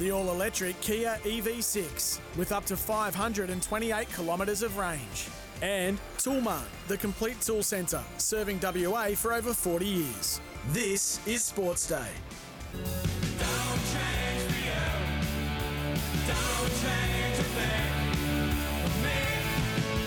The all electric Kia EV6 with up to 528 kilometres of range. And Toolmart, the complete tool centre, serving WA for over 40 years. This is Sports Day.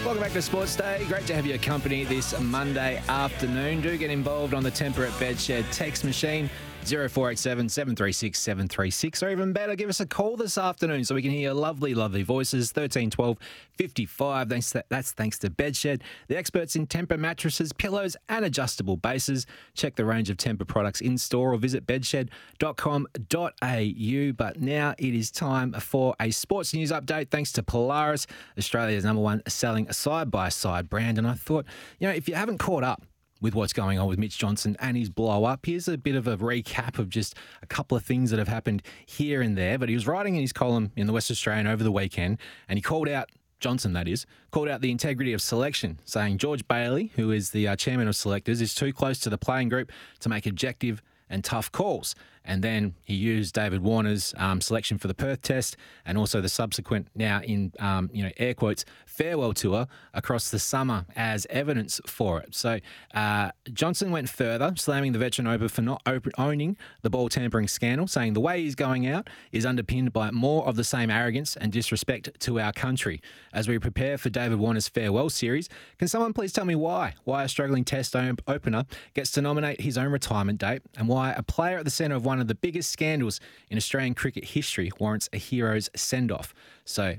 Welcome back to Sports Day. Great to have your company this Monday afternoon. Do get involved on the Tempur Bedshed text machine. 0487 736 736, or even better, give us a call this afternoon so we can hear your lovely, lovely voices. 1312 55. Thanks that's thanks to Bedshed, the experts in Tempur mattresses, pillows, and adjustable bases. Check the range of Tempur products in store or visit bedshed.com.au. But now it is time for a sports news update thanks to Polaris, Australia's number one selling side by side brand. And I thought, you know, if you haven't caught up, with what's going on with Mitch Johnson and his blow up. Here's a bit of a recap of just a couple of things that have happened here and there. But he was writing in his column in the West Australian over the weekend and he called out Johnson, that is, called out the integrity of selection, saying George Bailey, who is the uh, chairman of selectors, is too close to the playing group to make objective and tough calls. And then he used David Warner's um, selection for the Perth Test and also the subsequent, now in um, you know air quotes, farewell tour across the summer as evidence for it. So uh, Johnson went further, slamming the veteran over for not owning the ball tampering scandal, saying the way he's going out is underpinned by more of the same arrogance and disrespect to our country. As we prepare for David Warner's farewell series, can someone please tell me why? Why a struggling Test opener gets to nominate his own retirement date, and why a player at the centre of one one of the biggest scandals in Australian cricket history warrants a hero's send off. So,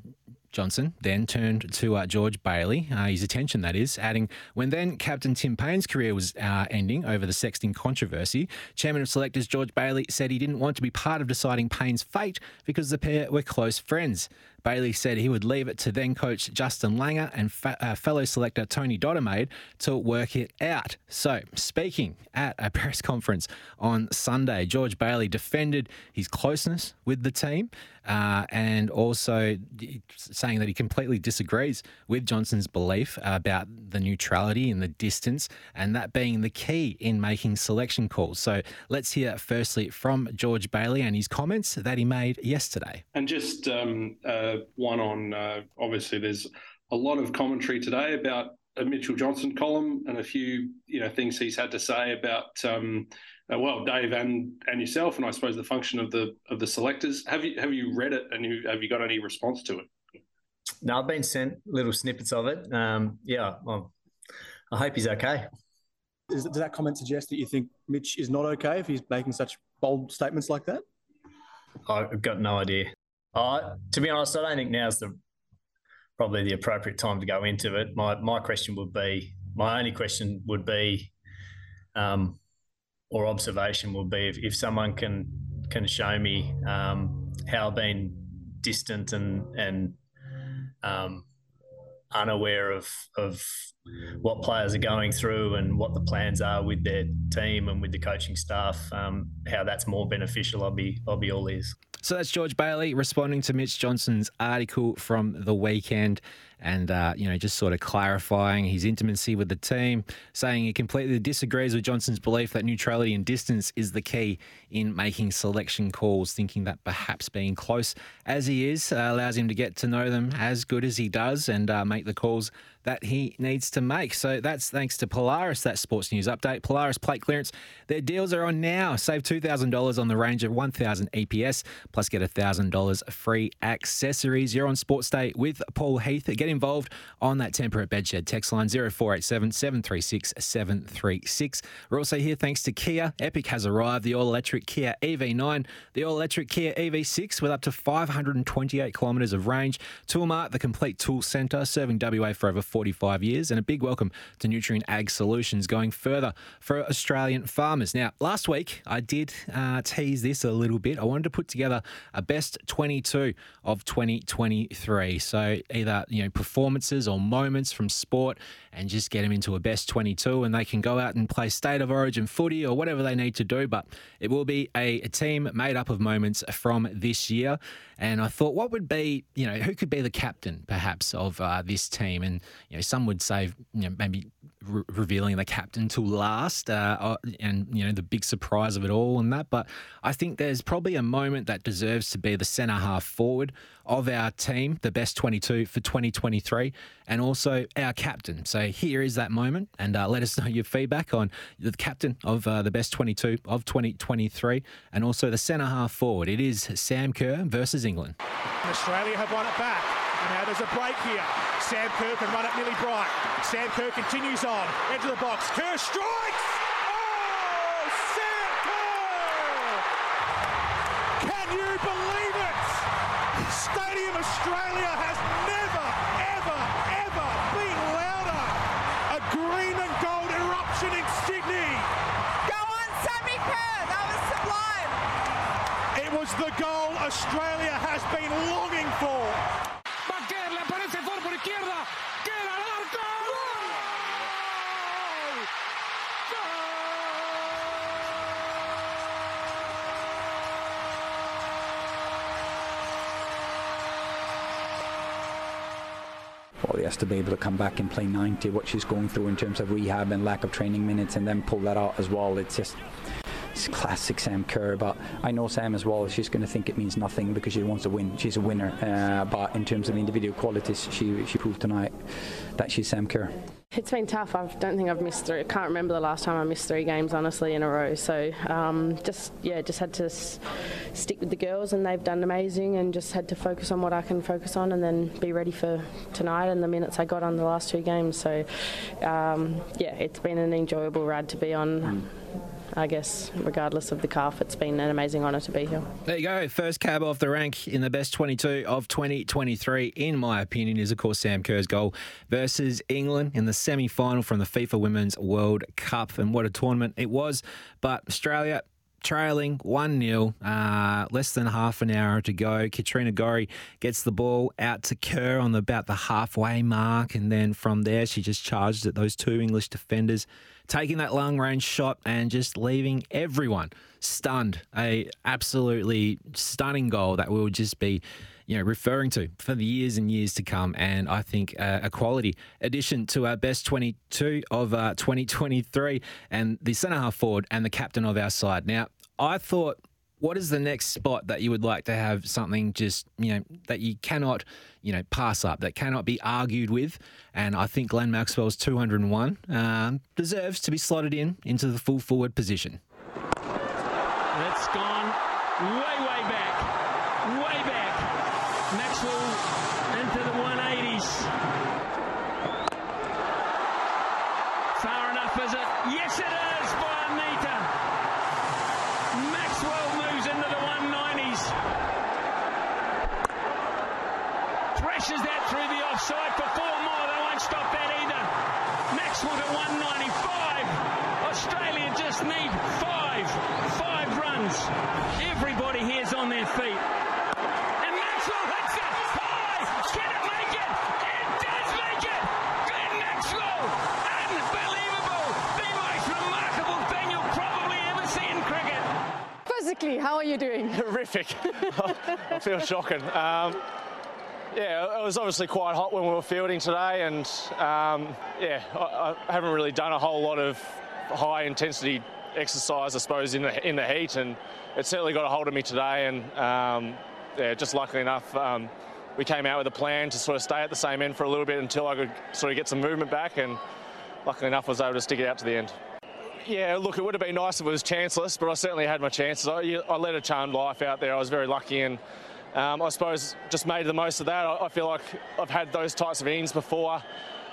Johnson then turned to uh, George Bailey, uh, his attention that is, adding, when then Captain Tim Paine's career was uh, ending over the sexting controversy, Chairman of Selectors George Bailey said he didn't want to be part of deciding Paine's fate because the pair were close friends. Bailey said he would leave it to then coach Justin Langer and fa- uh, fellow selector Tony Dodemaide to work it out. So, speaking at a press conference on Sunday, George Bailey defended his closeness with the team uh, and also saying that he completely disagrees with Johnson's belief about the neutrality and the distance, and that being the key in making selection calls. So, let's hear firstly from George Bailey and his comments that he made yesterday. And just um, uh, one on uh, obviously there's a lot of commentary today about a Mitchell Johnson column and a few you know things he's had to say about um, uh, well Dave and and yourself and I suppose the function of the of the selectors. Have you have you read it and you, have you got any response to it? No, I've been sent little snippets of it. Um, yeah, well, I hope he's okay. Is, does that comment suggest that you think Mitch is not okay if he's making such bold statements like that? I've got no idea. Uh, to be honest, I don't think now's the probably the appropriate time to go into it. My my question would be my only question would be, um, or observation would be if, if someone can can show me um, how being distant and and um, unaware of of what players are going through and what the plans are with their team and with the coaching staff, um, how that's more beneficial. I'll be I'll be all ears. So that's George Bailey responding to Mitch Johnson's article from the weekend and, uh, you know, just sort of clarifying his intimacy with the team, saying he completely disagrees with Johnson's belief that neutrality and distance is the key in making selection calls, thinking that perhaps being close as he is uh, allows him to get to know them as good as he does and uh, make the calls that he needs to make. So that's thanks to Polaris, that sports news update. Polaris plate clearance. Their deals are on now. Save $2,000 on the range of 1,000 EPS, plus get $1,000 free accessories. You're on Sports Day with Paul Heath. Get involved on that Tempur bedshed text line 0487 736 736. We're also here thanks to Kia. Epic has arrived. The all electric Kia EV9, the all electric Kia EV6 with up to 528 kilometres of range. Toolmart, the complete tool centre, serving WA for over 45 years. And a big welcome to Nutrien Ag Solutions going further for Australian farmers. Now, last week I did uh, tease this a little bit. I wanted to put together a best 22 of 2023. So either, you know, performances or moments from sport and just get them into a best 22 and they can go out and play state of origin footy or whatever they need to do. But it will be a, a team made up of moments from this year. And I thought, what would be, you know, who could be the captain perhaps of uh, this team? And, you know, some would say, you know, maybe re- revealing the captain to last uh, uh, and, you know, the big surprise of it all and that. But I think there's probably a moment that deserves to be the centre half forward of our team, the best 22 for 2023, and also our captain. So here is that moment, and uh, let us know your feedback on the captain of uh, the best 22 of 2023, and also the centre half forward. It is Sam Kerr versus England. Australia have won it back. Now there's a break here. Sam Kerr can run it Millie Bright. Sam Kerr continues on. Into the box. Kerr strikes! Oh, Sam Kerr! Can you believe it? Stadium Australia has never, ever, ever been louder. A green and gold eruption in Sydney. Go on, Sammy Kerr. That was sublime. It was the goal Australia has been longing for. Well, he has to be able to come back and play 90, what she's going through in terms of rehab and lack of training minutes, and then pull that out as well. It's just it's classic Sam Kerr. But I know Sam as well. She's going to think it means nothing because she wants to win. She's a winner. Uh, but in terms of individual qualities, she she proved tonight that she's Sam Kerr. It's been tough. I don't think I've missed three. I can't remember the last time I missed three games, honestly, in a row. So um, just yeah, just had to s- stick with the girls, and they've done amazing. And just had to focus on what I can focus on, and then be ready for tonight and the minutes I got on the last two games. So um, yeah, it's been an enjoyable ride to be on. I guess, regardless of the calf, it's been an amazing honour to be here. There you go. First cab off the rank in the best 22 of 2023, in my opinion, is of course Sam Kerr's goal versus England in the semi final from the FIFA Women's World Cup. And what a tournament it was. But Australia trailing 1 0, uh, less than half an hour to go. Katrina Gorry gets the ball out to Kerr on the, about the halfway mark. And then from there, she just charged at those two English defenders, taking that long range shot and just leaving everyone stunned. A absolutely stunning goal that will just be you know, referring to for the years and years to come. And I think uh, a quality addition to our best 22 of uh, 2023 and the centre half forward and the captain of our side. Now, I thought, what is the next spot that you would like to have something just, you know, that you cannot, you know, pass up, that cannot be argued with? And I think Glenn Maxwell's 201 um, deserves to be slotted in into the full forward position. It's gone way, way back. Way back. Maxwell into the 180s. Far enough, is it? Yes, it is by Anita. Maxwell moves into the 190s. Thrashes that through the offside for four more. They won't stop that either. Maxwell to 195. Australia just need five. Five runs. Everybody here's on their feet. And Maxwell hits it high. Can it make it? It does make it. Glenn Maxwell. Unbelievable. The most remarkable thing you'll probably ever see in cricket. How are you doing? Horrific. I feel shocking. Um, yeah, it was obviously quite hot when we were fielding today, and um, yeah, I, I haven't really done a whole lot of high intensity exercise, I suppose, in the in the heat, and it certainly got a hold of me today. And um, yeah, just luckily enough, um, we came out with a plan to sort of stay at the same end for a little bit until I could sort of get some movement back, and luckily enough, was able to stick it out to the end. Yeah, look, it would have been nice if it was chanceless, but I certainly had my chances. I, I led a charmed life out there. I was very lucky, and um, I suppose just made the most of that. I, I, feel like I've had those types of innings before.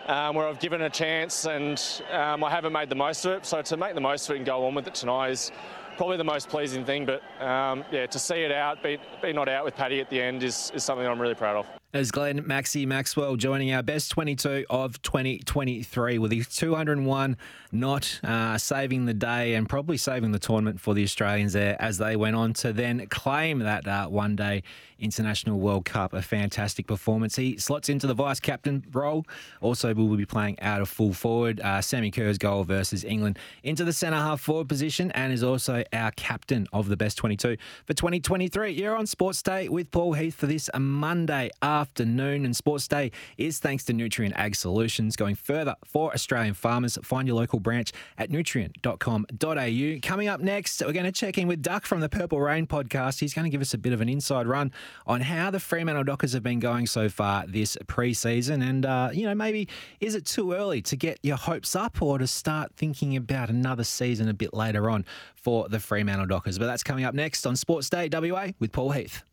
Um, where I've given a chance and um, I haven't made the most of it. So to make the most of it and go on with it tonight is probably the most pleasing thing. But um, yeah, to see it out, be, be not out with Paddy at the end is, is something I'm really proud of. As Glenn Maxi Maxwell joining our best 22 of 2023 with his 201 not uh, saving the day and probably saving the tournament for the Australians there as they went on to then claim that uh, one day International World Cup. A fantastic performance. He slots into the vice captain role. Also, will be playing out of full forward. Uh, Sammy Kerr's goal versus England into the centre half forward position and is also our captain of the best 22 for 2023. You're on Sports Day with Paul Heath for this Monday afternoon. And Sports Day is thanks to Nutrien Ag Solutions. Going further for Australian farmers, find your local branch at nutrien.com.au. Coming up next, we're going to check in with Duck from the Purple Rain podcast. He's going to give us a bit of an inside run on how the Fremantle Dockers have been going so far this preseason. And, uh, you know, maybe is it too early to get your hopes up or to start thinking about another season a bit later on for the Fremantle Dockers? But that's coming up next on Sports Day WA with Paul Heath.